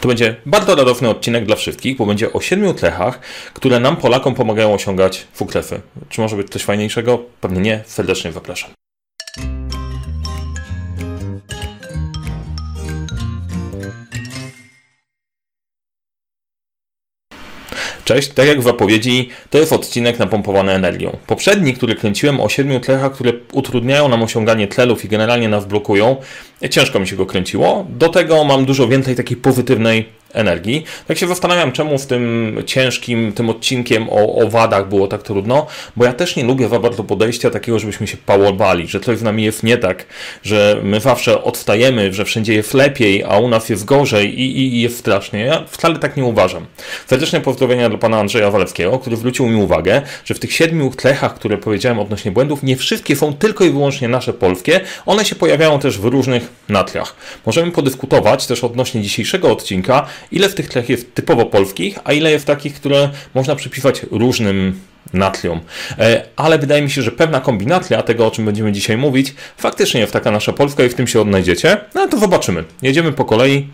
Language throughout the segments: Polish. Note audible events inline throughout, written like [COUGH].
To będzie bardzo radosny odcinek dla wszystkich, bo będzie o siedmiu tlechach, które nam Polakom pomagają osiągać fuklefy. Czy może być coś fajniejszego? Pewnie nie. Serdecznie zapraszam. Cześć, tak jak w zapowiedzi, to jest odcinek napompowany energią. Poprzedni, który kręciłem o siedmiu tlechach, które utrudniają nam osiąganie tlelów i generalnie nas blokują, ciężko mi się go kręciło. Do tego mam dużo więcej takiej pozytywnej energii. Tak się zastanawiam, czemu w tym ciężkim, tym odcinkiem o, o wadach było tak trudno, bo ja też nie lubię za bardzo podejścia takiego, żebyśmy się pałowali, że coś z nami jest nie tak, że my zawsze odstajemy, że wszędzie jest lepiej, a u nas jest gorzej i, i, i jest strasznie. Ja wcale tak nie uważam. Serdeczne pozdrowienia dla pana Andrzeja Walewskiego, który zwrócił mi uwagę, że w tych siedmiu tlechach, które powiedziałem odnośnie błędów, nie wszystkie są tylko i wyłącznie nasze polskie, one się pojawiają też w różnych natriach. Możemy podyskutować też odnośnie dzisiejszego odcinka, ile w tych tlech jest typowo polskich, a ile jest takich, które można przypisać różnym natrium. E, ale wydaje mi się, że pewna kombinacja tego, o czym będziemy dzisiaj mówić, faktycznie jest taka nasza polska i w tym się odnajdziecie. No to zobaczymy. Jedziemy po kolei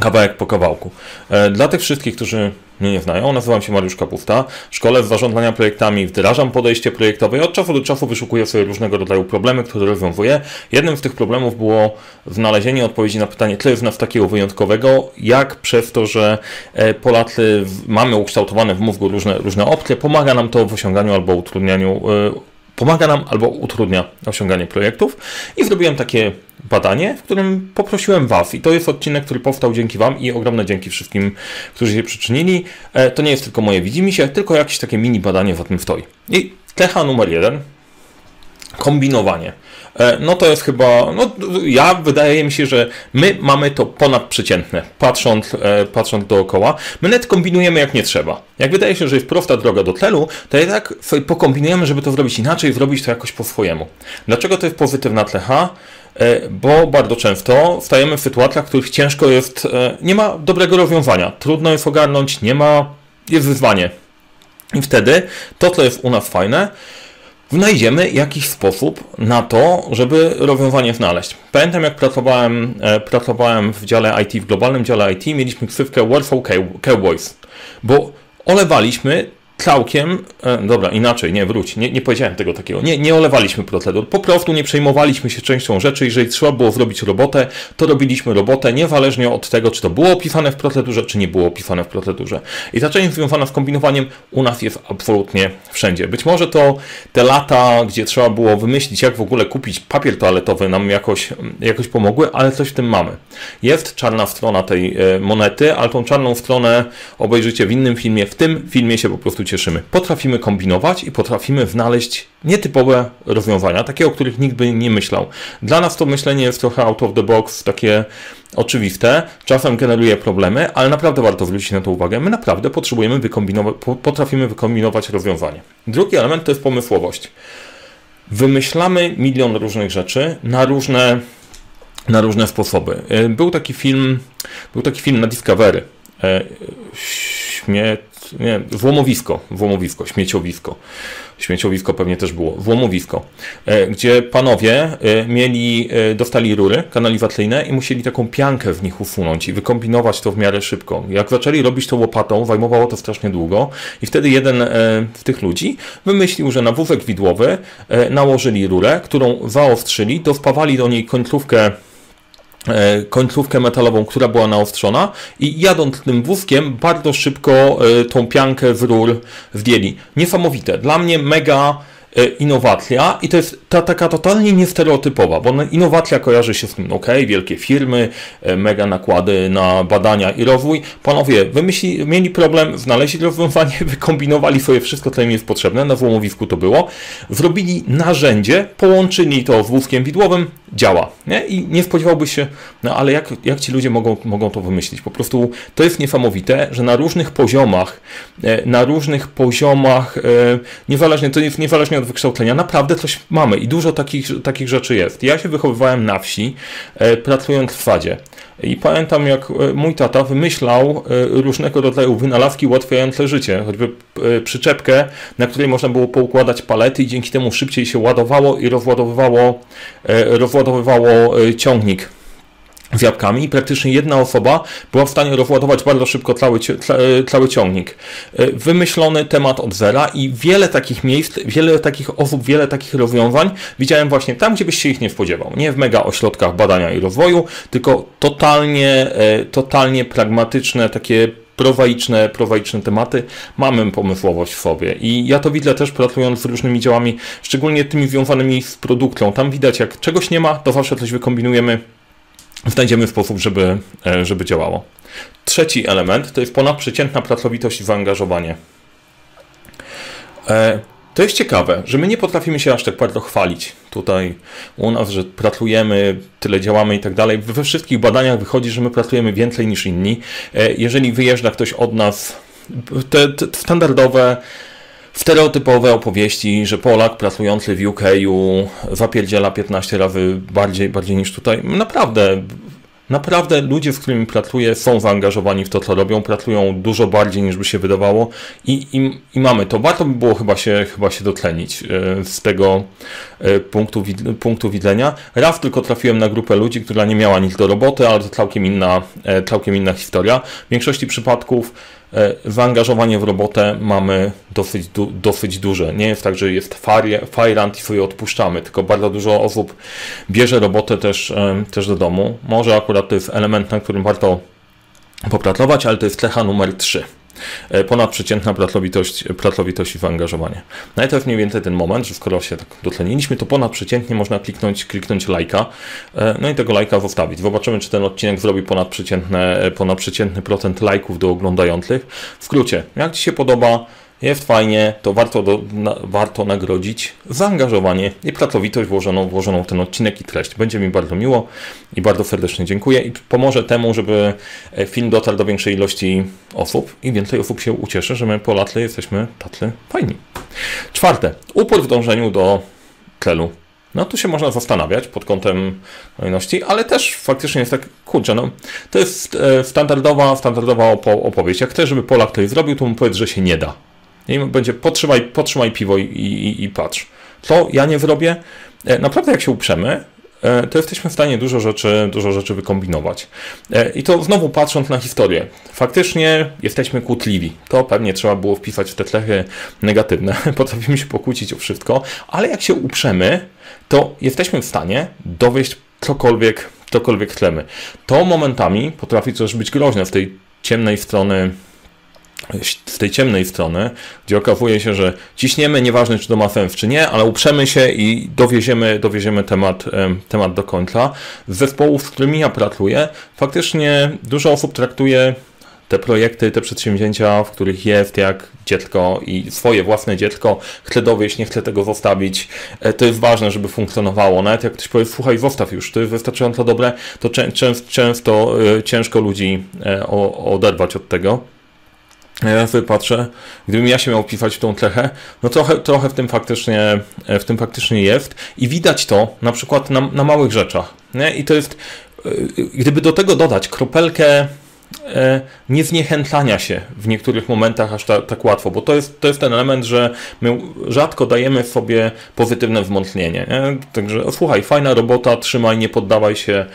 kawałek po kawałku. E, dla tych wszystkich, którzy mnie nie znają, nazywam się Mariusz Kapusta, szkole w zarządzania projektami, wdrażam podejście projektowe i od czasu do czasu wyszukuję sobie różnego rodzaju problemy, które rozwiązuję. Jednym z tych problemów było znalezienie odpowiedzi na pytanie, co jest nas takiego wyjątkowego, jak przez to, że e, Polacy mamy ukształtowane w mózgu różne, różne opcje, pomaga nam to w osiąganiu albo utrudnianiu e, pomaga nam albo utrudnia osiąganie projektów. I zrobiłem takie badanie, w którym poprosiłem Was. I to jest odcinek, który powstał dzięki Wam i ogromne dzięki wszystkim, którzy się przyczynili. E, to nie jest tylko moje widzimy się, tylko jakieś takie mini badanie za tym stoi. I techa numer jeden. Kombinowanie. E, no to jest chyba, no ja wydaje mi się, że my mamy to ponadprzeciętne, patrząc, e, patrząc dookoła. My nawet kombinujemy jak nie trzeba. Jak wydaje się, że jest prosta droga do tlenu, to jednak pokombinujemy, żeby to zrobić inaczej, zrobić to jakoś po swojemu. Dlaczego to jest pozytywna tlecha? E, bo bardzo często wstajemy w sytuacjach, w których ciężko jest, nie ma dobrego rozwiązania, trudno jest ogarnąć, nie ma, jest wyzwanie. I wtedy to, co jest u nas fajne, znajdziemy jakiś sposób na to, żeby rozwiązanie znaleźć. Pamiętam, jak pracowałem, e, pracowałem w dziale IT, w globalnym dziale IT, mieliśmy ksywkę Warsaw Cowboys, bo olewaliśmy całkiem, e, dobra, inaczej, nie, wróć, nie, nie powiedziałem tego takiego, nie, nie olewaliśmy procedur, po prostu nie przejmowaliśmy się częścią rzeczy, jeżeli trzeba było zrobić robotę, to robiliśmy robotę, niezależnie od tego, czy to było opisane w procedurze, czy nie było opisane w procedurze. I ta część związana z kombinowaniem u nas jest absolutnie wszędzie. Być może to te lata, gdzie trzeba było wymyślić, jak w ogóle kupić papier toaletowy, nam jakoś, jakoś pomogły, ale coś w tym mamy. Jest czarna strona tej e, monety, ale tą czarną stronę obejrzycie w innym filmie, w tym filmie się po prostu cieszymy. Potrafimy kombinować i potrafimy znaleźć nietypowe rozwiązania, takie, o których nikt by nie myślał. Dla nas to myślenie jest trochę out of the box, takie oczywiste, czasem generuje problemy, ale naprawdę warto zwrócić na to uwagę. My naprawdę potrzebujemy wykombinować, potrafimy wykombinować rozwiązanie. Drugi element to jest pomysłowość. Wymyślamy milion różnych rzeczy na różne, na różne sposoby. Był taki film, był taki film na Discovery. E, śmie nie, włamowisko, włamowisko, śmieciowisko. Śmieciowisko pewnie też było, włamowisko, e, gdzie panowie e, mieli, e, dostali rury kanalizacyjne i musieli taką piankę w nich usunąć i wykombinować to w miarę szybko. Jak zaczęli robić to łopatą, zajmowało to strasznie długo i wtedy jeden z tych ludzi wymyślił, że na wózek widłowy nałożyli rurę, którą zaostrzyli, dowpawali do niej końcówkę końcówkę metalową, która była naostrzona i jadąc tym wózkiem bardzo szybko e, tą piankę w rur zdjęli. Niesamowite. Dla mnie mega E, innowacja i to jest ta taka totalnie niestereotypowa, bo innowacja kojarzy się z tym, ok, wielkie firmy, e, mega nakłady na badania i rozwój. Panowie, wymyśli, mieli problem, znaleźli rozwiązanie, [LAUGHS] wykombinowali sobie wszystko, co im jest potrzebne, na złomowisku to było, zrobili narzędzie, połączyli to z wózkiem widłowym, działa. Nie? I nie spodziewałbyś się, no ale jak, jak ci ludzie mogą, mogą to wymyślić? Po prostu to jest niesamowite, że na różnych poziomach, e, na różnych poziomach, niezależnie, to jest niezależnie wykształcenia, naprawdę coś mamy i dużo takich, takich rzeczy jest. Ja się wychowywałem na wsi, e, pracując w sadzie. I pamiętam, jak e, mój tata wymyślał e, różnego rodzaju wynalazki ułatwiające życie, choćby przyczepkę, na której można było poukładać palety i dzięki temu szybciej się ładowało i rozładowywało, rozładowywało ciągnik z jabłkami i praktycznie jedna osoba była w stanie rozładować bardzo szybko cały, cały ciągnik. Wymyślony temat od zera i wiele takich miejsc, wiele takich osób, wiele takich rozwiązań widziałem właśnie tam, gdzie byś się ich nie spodziewał. Nie w mega ośrodkach badania i rozwoju, tylko totalnie, totalnie pragmatyczne, takie prowaiczne, prowaiczne tematy, mamy pomysłowość w sobie. I ja to widzę też pracując z różnymi działami, szczególnie tymi związanymi z produktą. Tam widać, jak czegoś nie ma, to zawsze coś wykombinujemy, znajdziemy sposób, żeby, e, żeby działało. Trzeci element to jest ponadprzeciętna pracowitość i zaangażowanie. E, to jest ciekawe, że my nie potrafimy się aż tak bardzo chwalić tutaj u nas, że pracujemy, tyle działamy i tak dalej. We wszystkich badaniach wychodzi, że my pracujemy więcej niż inni. E, jeżeli wyjeżdża ktoś od nas, te, te standardowe stereotypowe opowieści, że Polak pracujący w UK zapierdziela 15 razy bardziej, bardziej niż tutaj. Naprawdę Naprawdę ludzie, z którymi pracuję, są zaangażowani w to, co robią, pracują dużo bardziej niż by się wydawało i, i, i mamy to. Warto by było chyba się, chyba się dotlenić e, z tego e, punktu, punktu widzenia. Raz tylko trafiłem na grupę ludzi, która nie miała nic do roboty, ale to całkiem inna, e, całkiem inna historia. W większości przypadków zaangażowanie w robotę mamy dosyć, du, dosyć duże. Nie jest tak, że jest fajrant i sobie odpuszczamy, tylko bardzo dużo osób bierze robotę też, e, też do domu. Może akurat to jest element, na którym warto popracować, ale to jest cecha numer 3. E, ponadprzeciętna pracowitość, pracowitość i zaangażowanie. Jest mniej więcej ten moment, że skoro się tak doceniliśmy, to ponadprzeciętnie można kliknąć, kliknąć lajka, e, no i tego lajka zostawić. Zobaczymy, czy ten odcinek zrobi ponadprzeciętny, ponadprzeciętny procent lajków do oglądających. W skrócie, jak Ci się podoba, jest fajnie, to warto, do, na, warto nagrodzić zaangażowanie i pracowitość włożoną, włożoną w ten odcinek i treść. Będzie mi bardzo miło i bardzo serdecznie dziękuję i pomoże temu, żeby e, film dotarł do większej ilości osób i więcej osób się ucieszy, że my Polacy jesteśmy tacy fajni. Czwarte, upór w dążeniu do celu. No tu się można zastanawiać pod kątem kolejności, ale też faktycznie jest tak, kurczę, no to jest e, standardowa, standardowa opowieść. Jak chcesz, żeby Polak to zrobił, to mu powiedz, że się nie da. I będzie potrzymaj, potrzymaj piwo i, i, i patrz. Co ja nie zrobię? E, naprawdę jak się uprzemy, e, to jesteśmy w stanie dużo rzeczy, dużo rzeczy wykombinować. E, I to znowu patrząc na historię. Faktycznie jesteśmy kłótliwi. To pewnie trzeba było wpisać w te cechy negatywne. [LAUGHS] Potrafimy się pokłócić o wszystko, ale jak się uprzemy, to jesteśmy w stanie dowieść cokolwiek, cokolwiek chcemy. To momentami potrafi też być groźne w tej ciemnej strony z tej ciemnej strony, gdzie okazuje się, że ciśniemy, nieważne czy to ma sens czy nie, ale uprzemy się i dowieziemy, dowieziemy temat, temat do końca. Z zespołów, z którymi ja pracuję, faktycznie dużo osób traktuje te projekty, te przedsięwzięcia, w których jest jak dziecko i swoje własne dziecko, chce dowieść, nie chce tego zostawić. E, to jest ważne, żeby funkcjonowało. Nawet jak ktoś powie, słuchaj, zostaw już, to jest wystarczająco dobre, to często, często e, ciężko ludzi e, oderwać od tego. Ja sobie patrzę, gdybym ja się miał pisać w tą cechę, no trochę, trochę w tym faktycznie e, w tym faktycznie jest i widać to na przykład na, na małych rzeczach. Nie? I to jest, e, gdyby do tego dodać kropelkę e, niezniechęcania się w niektórych momentach aż ta, tak łatwo, bo to jest, to jest ten element, że my rzadko dajemy sobie pozytywne wzmocnienie. Nie? Także słuchaj, fajna robota, trzymaj, nie poddawaj się,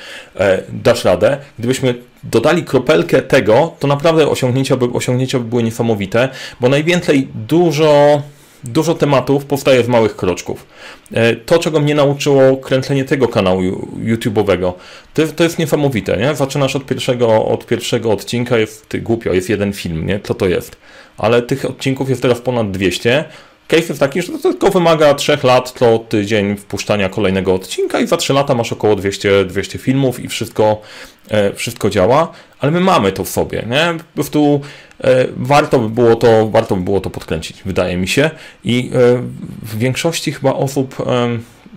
dasz radę. Gdybyśmy dodali kropelkę tego, to naprawdę osiągnięcia by, osiągnięcia by były niesamowite, bo najwięcej dużo dużo tematów powstaje z małych kroczków. E, to, czego mnie nauczyło kręcenie tego kanału YouTube'owego, to, to jest niesamowite, nie? Zaczynasz od pierwszego, od pierwszego odcinka, jest ty, głupio, jest jeden film, nie? Co to jest? Ale tych odcinków jest teraz ponad 200, Case jest taki, że to tylko wymaga 3 lat co tydzień wpuszczania kolejnego odcinka i za 3 lata masz około 200, 200 filmów i wszystko, e, wszystko działa, ale my mamy to w sobie, nie? Po prostu e, warto by było to, warto by było to podkręcić, wydaje mi się i e, w większości chyba osób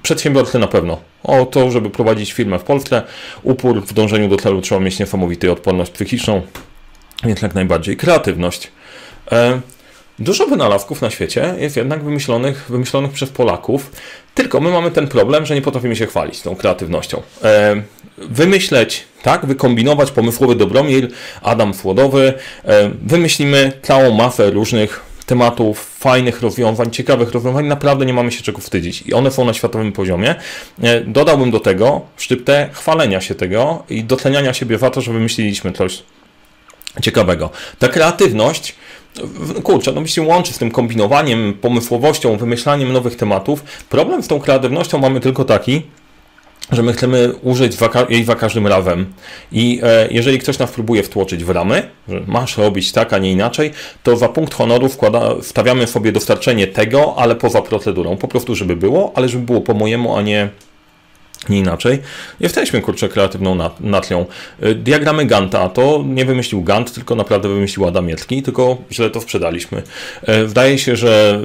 przedsiębiorcy na pewno. O to, żeby prowadzić firmę w Polsce, upór w dążeniu do celu trzeba mieć niesamowity odporność psychiczną, więc jak najbardziej kreatywność. Dużo wynalazków na świecie jest jednak wymyślonych, wymyślonych przez Polaków, tylko my mamy ten problem, że nie potrafimy się chwalić tą kreatywnością. E, wymyśleć, tak, wykombinować pomysłowy Dobromir, Adam Słodowy, e, wymyślimy całą masę różnych tematów fajnych rozwiązań, ciekawych rozwiązań, naprawdę nie mamy się czego wstydzić i one są na światowym poziomie. E, dodałbym do tego szczyptę chwalenia się tego i doceniania siebie za to, że wymyśliliśmy coś ciekawego. Ta kreatywność kurczę, no mi się łączy z tym kombinowaniem, pomysłowością, wymyślaniem nowych tematów. Problem z tą kreatywnością mamy tylko taki, że my chcemy użyć jej za każdym razem. I e, jeżeli ktoś nas próbuje wtłoczyć w ramy, że masz robić tak, a nie inaczej, to za punkt honoru wkłada, wstawiamy sobie dostarczenie tego, ale poza procedurą. Po prostu, żeby było, ale żeby było po mojemu, a nie nie inaczej. Jesteśmy, kurczę, kreatywną natlią. Y, diagramy Ganta to nie wymyślił Gant, tylko naprawdę wymyślił Adam tylko źle to sprzedaliśmy. Y, wydaje się, że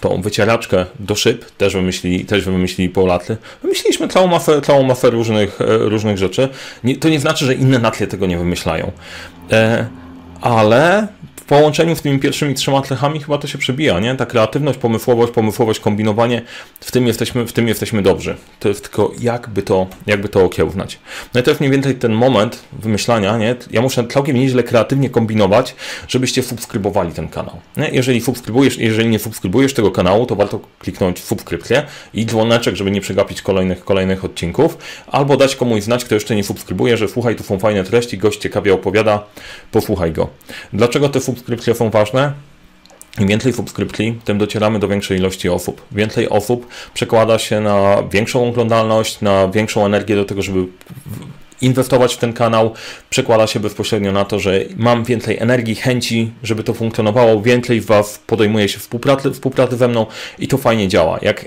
tą wycieraczkę do szyb też wymyślili, też wymyślili Polacy. Wymyśliliśmy całą mafę, całą mafę różnych, e, różnych rzeczy. to nie znaczy, że inne natlie tego nie wymyślają. Ale połączeniu z tymi pierwszymi trzema cechami chyba to się przebija, nie? Ta kreatywność, pomysłowość, pomysłowość, kombinowanie, w tym jesteśmy, w tym jesteśmy dobrzy. To jest tylko jakby to, jakby to okiełznać. No i to jest mniej więcej ten moment wymyślania, nie? Ja muszę całkiem nieźle kreatywnie kombinować, żebyście subskrybowali ten kanał. Nie? Jeżeli subskrybujesz, jeżeli nie subskrybujesz tego kanału, to warto kliknąć subskrypcję i dzwoneczek, żeby nie przegapić kolejnych, kolejnych odcinków, albo dać komuś znać, kto jeszcze nie subskrybuje, że słuchaj, tu są fajne treści, gość ciekawie opowiada, posłuchaj go. Dlaczego te subskrypcje są ważne. Im więcej subskrypcji, tym docieramy do większej ilości osób. Więcej osób przekłada się na większą oglądalność, na większą energię do tego, żeby inwestować w ten kanał. Przekłada się bezpośrednio na to, że mam więcej energii, chęci, żeby to funkcjonowało, więcej Was podejmuje się współpracy, współpracy ze mną i to fajnie działa. Jak,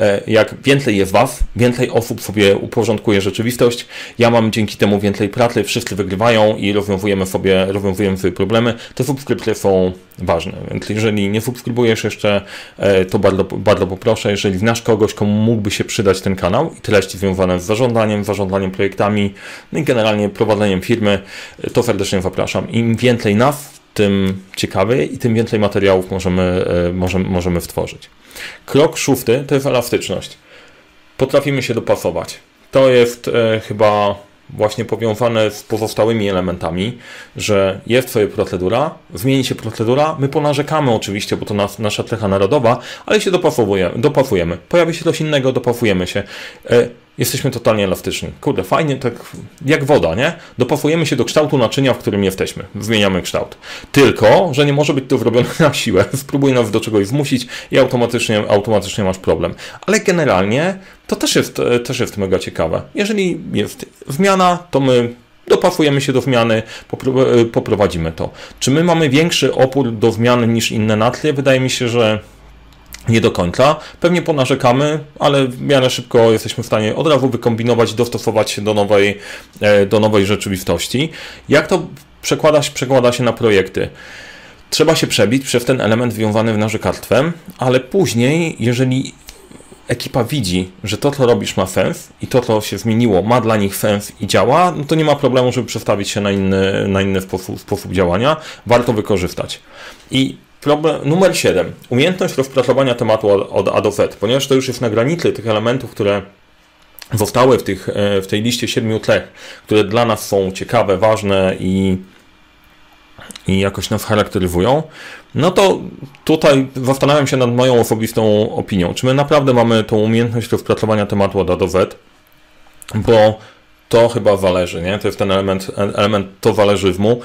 e, jak więcej jest Was, więcej osób sobie uporządkuje rzeczywistość, ja mam dzięki temu więcej pracy, wszyscy wygrywają i rozwiązujemy sobie, rozwiązujemy sobie problemy, te subskrypcje są ważne, więc jeżeli nie subskrybujesz jeszcze, e, to bardzo, bardzo poproszę, jeżeli znasz kogoś, komu mógłby się przydać ten kanał i treści związane z zarządzaniem, zarządzaniem projektami, no i generalnie prowadzeniem firmy, to serdecznie zapraszam. Im więcej nas, tym ciekawiej i tym więcej materiałów możemy, e, możemy, możemy wtworzyć. Krok szósty to jest elastyczność. Potrafimy się dopasować. To jest e, chyba właśnie powiązane z pozostałymi elementami, że jest sobie procedura, zmieni się procedura, my ponarzekamy oczywiście, bo to nas, nasza cecha narodowa, ale się dopasowujemy, dopasujemy. Pojawi się coś innego, dopasujemy się. Jesteśmy totalnie elastyczni. Kurde, fajnie, tak jak woda, nie? Dopasujemy się do kształtu naczynia, w którym jesteśmy. Zmieniamy kształt. Tylko, że nie może być to zrobione [LAUGHS] na siłę. Spróbuj nas do czegoś zmusić i automatycznie, automatycznie masz problem. Ale generalnie to też jest, e, też jest mega ciekawe. Jeżeli jest zmiana, to my dopasujemy się do zmiany, e, poprowadzimy to. Czy my mamy większy opór do zmiany niż inne natlie? Wydaje mi się, że nie do końca. Pewnie ponarzekamy, ale w miarę szybko jesteśmy w stanie od razu wykombinować, dostosować się do nowej, e, do nowej rzeczywistości. Jak to przekłada, przekłada się na projekty? Trzeba się przebić przez ten element związany z narzekactwem, ale później, jeżeli ekipa widzi, że to, co robisz, ma sens i to, co się zmieniło, ma dla nich sens i działa, no to nie ma problemu, żeby przestawić się na inny, na inny sposób, sposób działania. Warto wykorzystać. I Problem numer 7. Umiejętność rozpracowania tematu od, A do Z, ponieważ to już jest na granicy tych elementów, które zostały w, tych, e, w tej liście siedmiu cech, które dla nas są ciekawe, ważne i, i jakoś nas charakteryzują, no to tutaj zastanawiam się nad moją osobistą opinią. Czy my naprawdę mamy tą umiejętność rozpracowania tematu od A do Z? Bo to chyba zależy, nie? To jest ten element, element to zależyzmu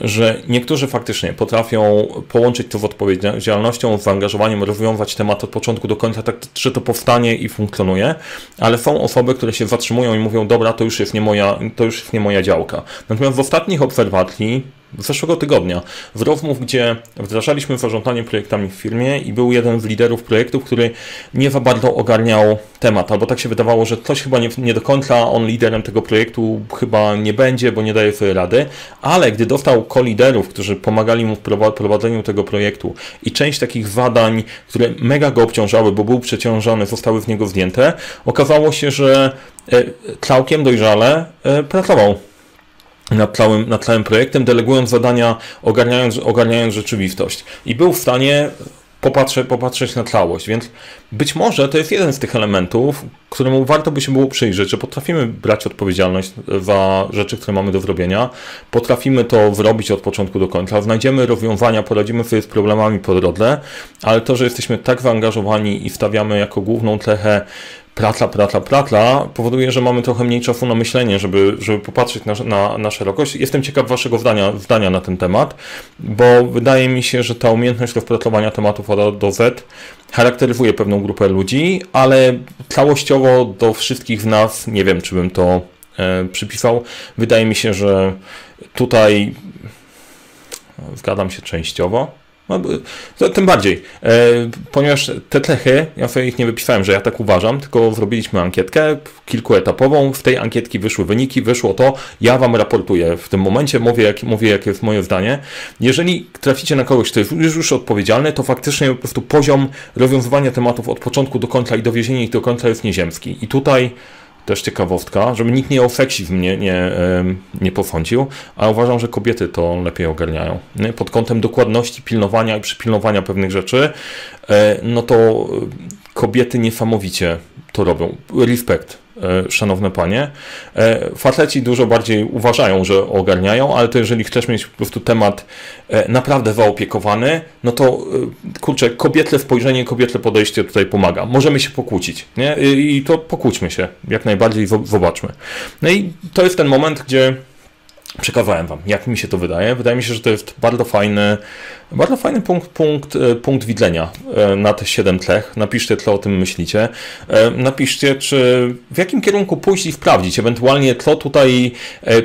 że niektórzy faktycznie potrafią połączyć to z odpowiedzialnością, z zaangażowaniem, rozwiązywać temat od początku do końca, tak, że to powstanie i funkcjonuje, ale są osoby, które się zatrzymują i mówią, dobra, to już jest nie moja, to już jest nie moja działka. Natomiast w ostatnich obserwacji zeszłego tygodnia w rozmów, gdzie wdrażaliśmy zarządzanie projektami w firmie i był jeden z liderów projektu, który nie za bardzo ogarniał temat, albo tak się wydawało, że coś chyba nie, nie do końca on liderem tego projektu chyba nie będzie, bo nie daje sobie rady, ale gdy dostał koliderów, którzy pomagali mu w prowadzeniu tego projektu i część takich zadań, które mega go obciążały, bo był przeciążony, zostały z niego zdjęte, okazało się, że e, całkiem dojrzale e, pracował nad całym, nad całym projektem, delegując zadania, ogarniając, ogarniając rzeczywistość. I był w stanie popatrzeć, popatrzeć na tlałość. Więc być może to jest jeden z tych elementów, któremu warto by się było przyjrzeć, że potrafimy brać odpowiedzialność za rzeczy, które mamy do zrobienia, potrafimy to wyrobić od początku do końca, znajdziemy rozwiązania, poradzimy sobie z problemami po drodze, ale to, że jesteśmy tak zaangażowani i stawiamy jako główną cechę pratla, pratla, pratla, powoduje, że mamy trochę mniej czasu na myślenie, żeby, żeby popatrzeć na, na, na szerokość. Jestem ciekaw Waszego zdania, zdania na ten temat, bo wydaje mi się, że ta umiejętność rozpratlowania tematów od do Z charakteryzuje pewną grupę ludzi, ale całościowo do wszystkich z nas nie wiem, czy bym to e, przypisał. Wydaje mi się, że tutaj zgadzam się częściowo. No, to tym bardziej, e, ponieważ te cechy, ja sobie ich nie wypisałem, że ja tak uważam, tylko zrobiliśmy ankietkę kilkuetapową, w tej ankietki wyszły wyniki, wyszło to, ja Wam raportuję w tym momencie, mówię, jak, mówię jakie jest moje zdanie. Jeżeli traficie na kogoś, kto jest już, już odpowiedzialny, to faktycznie po prostu poziom rozwiązywania tematów od początku do końca i dowiezienia ich do końca jest nieziemski. I tutaj też ciekawostka, żeby nikt nie o seksizm nie, nie, nie posądził, a uważam, że kobiety to lepiej ogarniają. Pod kątem dokładności, pilnowania i przypilnowania pewnych rzeczy, e, no to kobiety niesamowicie to robią. Respekt szanowne panie. E, faceci dużo bardziej uważają, że ogarniają, ale to jeżeli chcesz mieć po prostu temat e, naprawdę zaopiekowany, no to kurczę, kobietne spojrzenie, kobietne podejście tutaj pomaga. Możemy się pokłócić, nie? I to pokłóćmy się, jak najbardziej zobaczmy. No i to jest ten moment, gdzie przekazałem Wam, jak mi się to wydaje. Wydaje mi się, że to jest bardzo fajny, bardzo fajny punkt, punkt, e, punkt widzenia e, na te 7 tlech. Napiszcie, co o tym myślicie. E, napiszcie, czy w jakim kierunku pójść i sprawdzić. Ewentualnie, co tutaj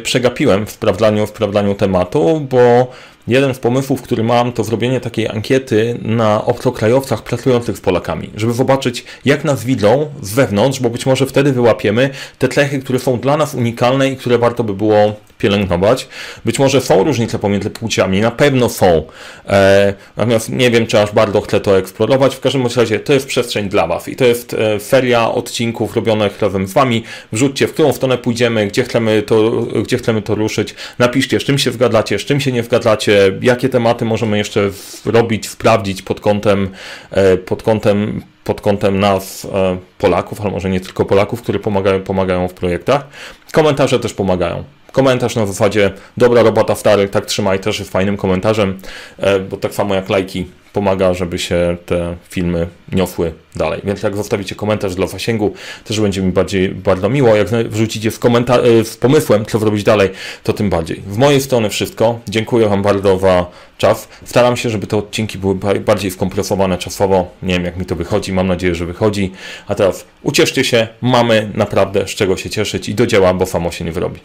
przegapiłem w sprawdzaniu, w sprawdzaniu tematu, bo Jeden z pomysłów, który mam, to zrobienie takiej ankiety na obcokrajowcach pracujących z Polakami, żeby zobaczyć, jak nas widzą z wewnątrz, bo być może wtedy wyłapiemy te cechy, które są dla nas unikalne i które warto by było pielęgnować. Być może są różnice pomiędzy płciami, na pewno są. E, natomiast nie wiem, czy aż bardzo chcę to eksplorować. W każdym razie to jest przestrzeń dla Was i to jest e, feria odcinków robionych razem z Wami. Wrzućcie, w którą stronę pójdziemy, gdzie chcemy to, gdzie chcemy to ruszyć. Napiszcie, z czym się zgadzacie, z czym się nie zgadzacie, jakie tematy możemy jeszcze robić, sprawdzić pod kątem, e, pod kątem pod kątem nas, e, Polaków, ale może nie tylko Polaków, które pomagają, pomagają w projektach. Komentarze też pomagają komentarz na zasadzie dobra robota stary, tak trzymaj też jest fajnym komentarzem, e, bo tak samo jak lajki pomaga, żeby się te filmy niosły dalej. Więc jak zostawicie komentarz dla zasięgu, też będzie mi bardziej bardzo miło. Jak wrzucicie z, e, z pomysłem, co zrobić dalej, to tym bardziej. W mojej strony wszystko. Dziękuję Wam bardzo za czas. Staram się, żeby te odcinki były bardziej skompresowane czasowo. Nie wiem, jak mi to wychodzi. Mam nadzieję, że wychodzi. A teraz ucieszcie się. Mamy naprawdę z czego się cieszyć i do dzieła, bo samo się nie wyrobi.